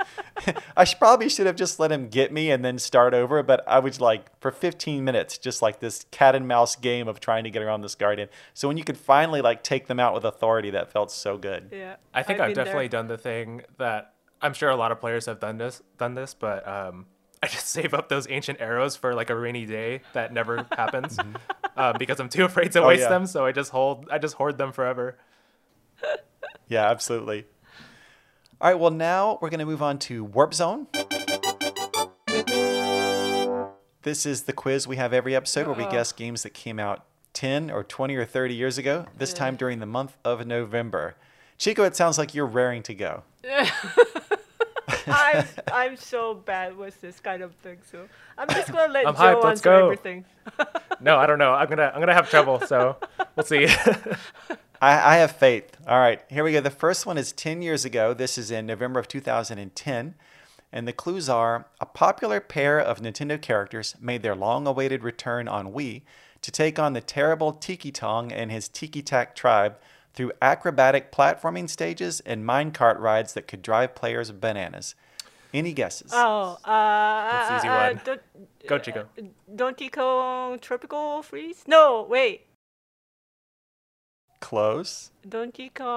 (laughs) I should, probably should have just let him get me and then start over, but I was like for 15 minutes, just like this cat and mouse game of trying to get around this guardian. So when you could finally like take them out with authority, that felt so good. Yeah. I think I've, been there. definitely done the thing that I'm sure a lot of players have done this done this, but um, (laughs) I just save up those ancient arrows for like a rainy day that never (laughs) happens um, because I'm too afraid to Oh, waste yeah. them. So I just hold I just hoard them forever. Yeah, absolutely. All right, well, now we're going to move on to Warp Zone. This is the quiz we have every episode where we uh-huh. guess games that came out 10 or 20 or 30 years ago, this time during the month of November. Chico, it sounds like you're raring to go. (laughs) I'm I'm so bad with this kind of thing, so I'm just gonna let (laughs) I'm Joe hyped, let's answer go. everything. (laughs) No, I don't know. I'm gonna I'm gonna have trouble. So we'll see. I, I have faith. All right, here we go. The first one is 10 years ago. This is in November of 2010. And the clues are a popular pair of Nintendo characters made their long awaited return on Wii to take on the terrible Tiki Tong and his Tiki Tak tribe through acrobatic platforming stages and minecart rides that could drive players bananas. Any guesses? Oh, uh, That's an easy uh, uh, one. Don- Go, Chico. Donkey Kong Tropical Freeze? No, wait. Close. Donkey Kong.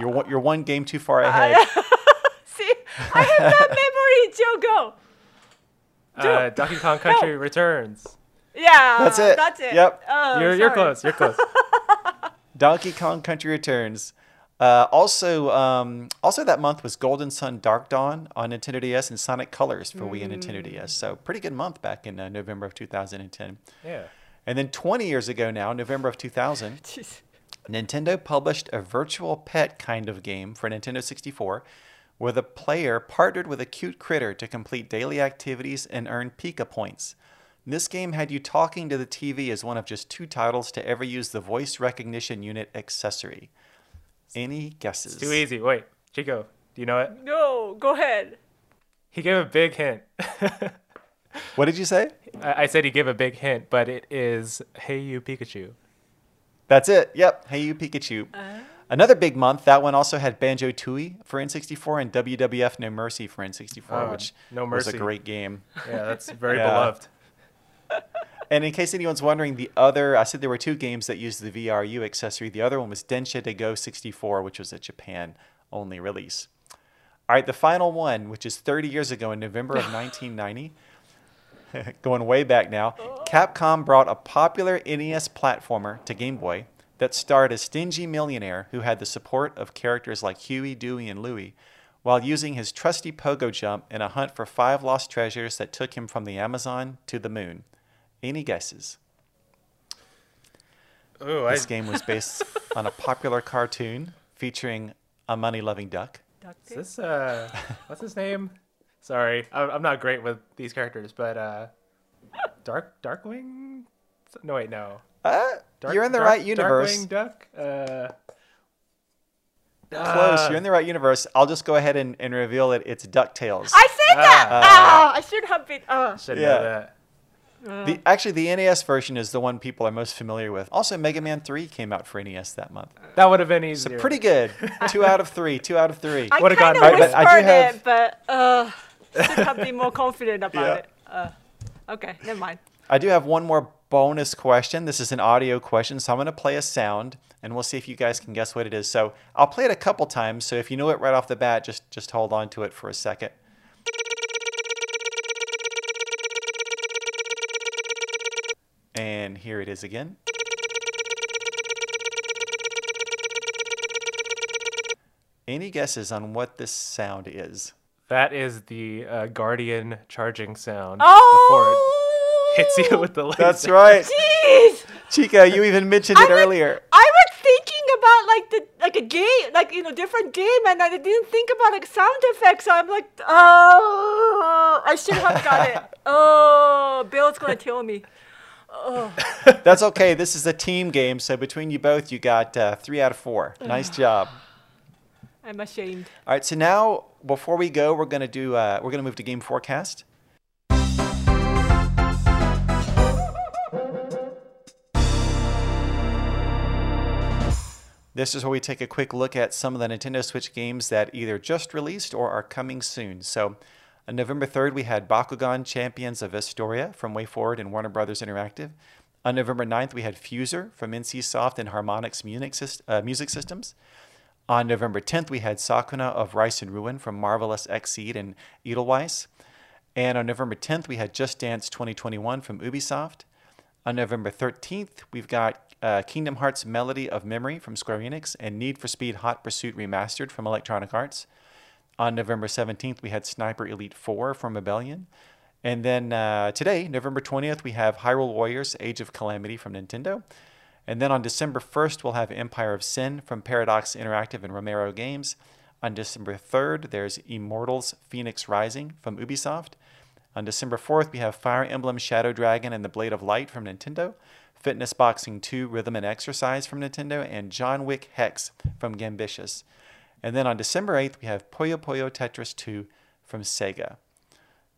You're one, you're one game too far ahead. (laughs) See, I have that (laughs) memory, Joe. Go. Uh, Donkey Kong Country Returns. Yeah. That's it. That's it. Yep. Oh, You're, you're close. You're close. (laughs) Donkey Kong Country Returns. Uh, also, um, also that month was Golden Sun Dark Dawn on Nintendo DS and Sonic Colors for Wii and Nintendo DS. So pretty good month back in uh, November of 2010. Yeah. And then 20 years ago now, November of 2000, Jeez. Nintendo published a virtual pet kind of game for Nintendo 64 where the player partnered with a cute critter to complete daily activities and earn Pika points. This game had you talking to the TV as one of just two titles to ever use the voice recognition unit accessory. Any guesses? Too easy. Wait, Chico, do you know it? No, go ahead. He gave a big hint. (laughs) What did you say? I I said he gave a big hint, but it is Hey You Pikachu. That's it. Yep. Hey You Pikachu. Oh. Another big month. That one also had Banjo Tooie for N64 and WWF No Mercy for N64, Oh, which No mercy. was a great game. Yeah, that's very (laughs) Yeah. beloved. And in case anyone's wondering, the other, I said there were two games that used the VRU accessory. The other one was Densha de Go 64, which was a Japan only release. All right, the final one, which is 30 years ago in November of (laughs) 1990, (laughs) going way back now, Capcom brought a popular NES platformer to Game Boy that starred a stingy millionaire who had the support of characters like Huey, Dewey, and Louie, while using his trusty pogo jump in a hunt for five lost treasures that took him from the Amazon to the moon. Any guesses? Ooh, I, This game was based (laughs) on a popular cartoon featuring a money-loving duck. Duck is this uh, what's his name? Sorry, I'm I'm not great with these characters, but uh, Dark Darkwing. No wait, no. Uh, Dark, you're in the Dark- right universe. Darkwing Duck. Uh, Close. ah, You're in the right universe. I'll just go ahead and, and reveal it. It's DuckTales. I said that. Ah. Ah, I should have been. Uh, Should Yeah. know that. The, actually, the NES version is the one people are most familiar with. Also, Mega Man 3 came out for NES that month. That would have been So easier. pretty good. two out of three. Two out of three. I Would've kind of gotten- Right, but I do have- it, but uh, should have been more confident about Yeah. it. Uh, okay, never mind. I do have one more bonus question. This is an audio question, so I'm going to play a sound, and we'll see if you guys can guess what it is. So I'll play it a couple times. So if you know it right off the bat, just just hold on to it for a second. And here it is again. Any guesses on what this sound is? That is the uh, Guardian charging sound Oh, before it hits you with the laser. That's right. Jeez, Chico, you even mentioned it I was- earlier. I was thinking about like the like a game, like you know, different game, and I didn't think about like sound effects. So I'm like, oh, I should have got it. (laughs) Oh, Bill's gonna kill me. Oh. (laughs) That's okay. This is a team game, so between you both, you got uh, three out of four. Nice job. I'm ashamed. All right, so now before we go, we're gonna do uh, we're gonna move to game forecast. This is where we take a quick look at some of the Nintendo Switch games that either just released or are coming soon. So, on November 3rd, we had Bakugan Champions of Vestroia from WayForward and Warner Brothers Interactive. On November 9th, we had Fuser from NCSoft and Harmonix Music, uh, Music Systems. On November 10th, we had Sakuna of Rice and Ruin from Marvelous XSEED and Edelweiss. And on November 10th, we had Just Dance 2021 from Ubisoft. On November 13th, we've got uh, Kingdom Hearts Melody of Memory from Square Enix and Need for Speed Hot Pursuit Remastered from Electronic Arts. On November 17th, we had Sniper Elite 4 from Rebellion. And then uh, today, November 20th, we have Hyrule Warriors Age of Calamity from Nintendo. And then on December 1st, we'll have Empire of Sin from Paradox Interactive and Romero Games. On December 3rd, there's Immortals Phoenix Rising from Ubisoft. On December 4th, we have Fire Emblem Shadow Dragon and the Blade of Light from Nintendo, Fitness Boxing 2 Rhythm and Exercise from Nintendo, and John Wick Hex from Gambitious. And then on December 8th, we have Puyo Puyo Tetris 2 from Sega.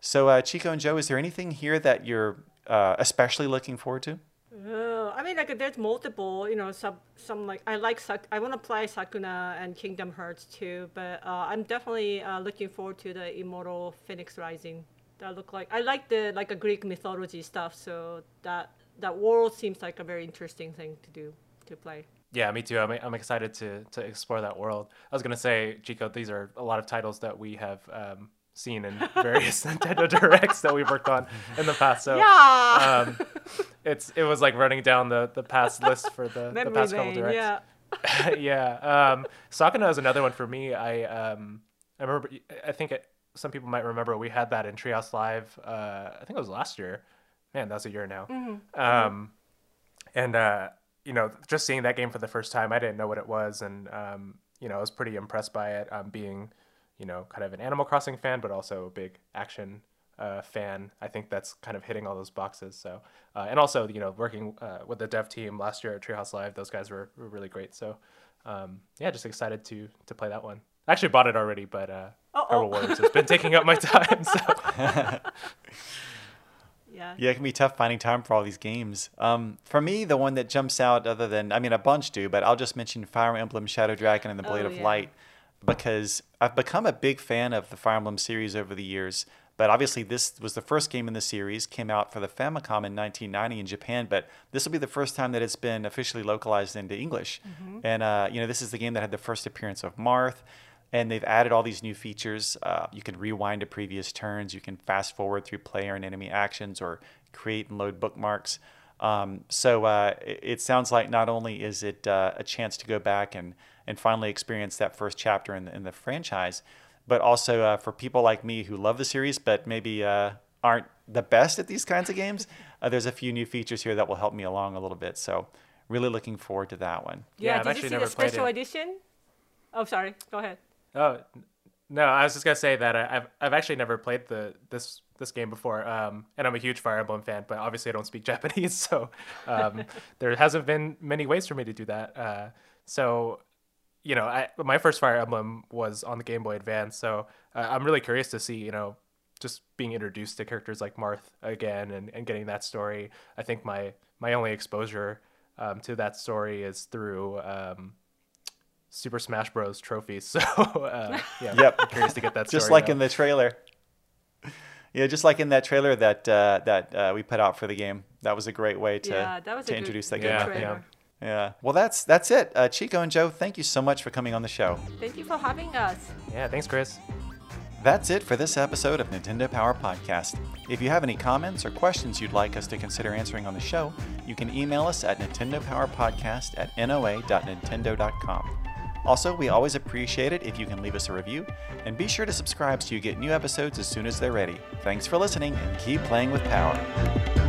So, uh, Chico and Joe, is there anything here that you're uh, especially looking forward to? Uh, I mean, like there's multiple, you know, some some like I like Sak- I want to play Sakuna and Kingdom Hearts too, but uh, I'm definitely uh, looking forward to the Immortal Phoenix Rising. That look like I like the like a Greek mythology stuff, so that that world seems like a very interesting thing to do to play. Yeah, me too. I'm, I'm excited to to explore that world. I was gonna say, Chico, these are a lot of titles that we have um, seen in various (laughs) Nintendo Directs that we've worked on in the past. So Yeah. um, it's it was like running down the the past list for the, (laughs) the past couple directs. yeah. (laughs) yeah. Um, Sakuna is another one for me. I um, I remember. I think it, some people might remember we had that in Treehouse Live. Uh, I think it was last year. Man, that's a year now. Um, and uh, you know, just seeing that game for the first time, I didn't know what it was, and um, you know, I was pretty impressed by it. Um, being, you know, kind of an Animal Crossing fan, but also a big action uh, fan. I think that's kind of hitting all those boxes. So, uh, and also, you know, working uh, with the dev team last year at Treehouse Live, those guys were, were really great. So, um, yeah, just excited to to play that one. I actually bought it already, but uh, Uh-oh. Hyrule Warriors has been taking up my (laughs) time. So, (laughs) Yeah. Yeah, it can be tough finding time for all these games. Um, for me, the one that jumps out, other than, I mean, a bunch do, but I'll just mention Fire Emblem, Shadow Dragon, and the Blade Oh, of yeah. Light because I've become a big fan of the Fire Emblem series over the years. But obviously, this was the first game in the series, came out for the Famicom in 1990 in Japan, but this will be the first time that it's been officially localized into English. And, uh, you know, this is the game that had the first appearance of Marth and they've added all these new features. Uh, you can rewind to previous turns. You can fast forward through player and enemy actions, or create and load bookmarks. Um, so uh, it, it sounds like not only is it uh, a chance to go back and and finally experience that first chapter in the, in the franchise, but also uh, for people like me who love the series but maybe uh, aren't the best at these kinds of games. (laughs) Uh, there's a few new features here that will help me along a little bit. So really looking forward to that one. Yeah, Yeah. I've Did you see never the special it. edition? Oh, sorry. Go ahead. Oh no, I was just gonna say that I- I've I've actually never played the this this game before, um, and I'm a huge Fire Emblem fan, but obviously I don't speak (laughs) Japanese, so um, (laughs) there hasn't been many ways for me to do that. Uh, so, you know, I, my first Fire Emblem was on the Game Boy Advance, so uh, I'm really curious to see, you know, just being introduced to characters like Marth again and, and getting that story. I think my my only exposure um, to that story is through um, Super Smash Bros. trophies. (laughs) So uh, yeah, Yep. I'm curious to get that. (laughs) just like now. in the trailer. Yeah, just like in that trailer that uh, that uh, we put out for the game. That was a great way to yeah, that was to a good, introduce that good game. Yeah, trailer. Yeah. Well, that's that's it. Uh, Chico and Joe, thank you so much for coming on the show. Thank you for having us. yeah, thanks, Chris. That's it for this episode of Nintendo Power Podcast. If you have any comments or questions you'd like us to consider answering on the show, you can email us at nintendopowerpodcast at noa.nintendo.com. Also, we always appreciate it if you can leave us a review, and be sure to subscribe so you get new episodes as soon as they're ready. Thanks for listening, and keep playing with power.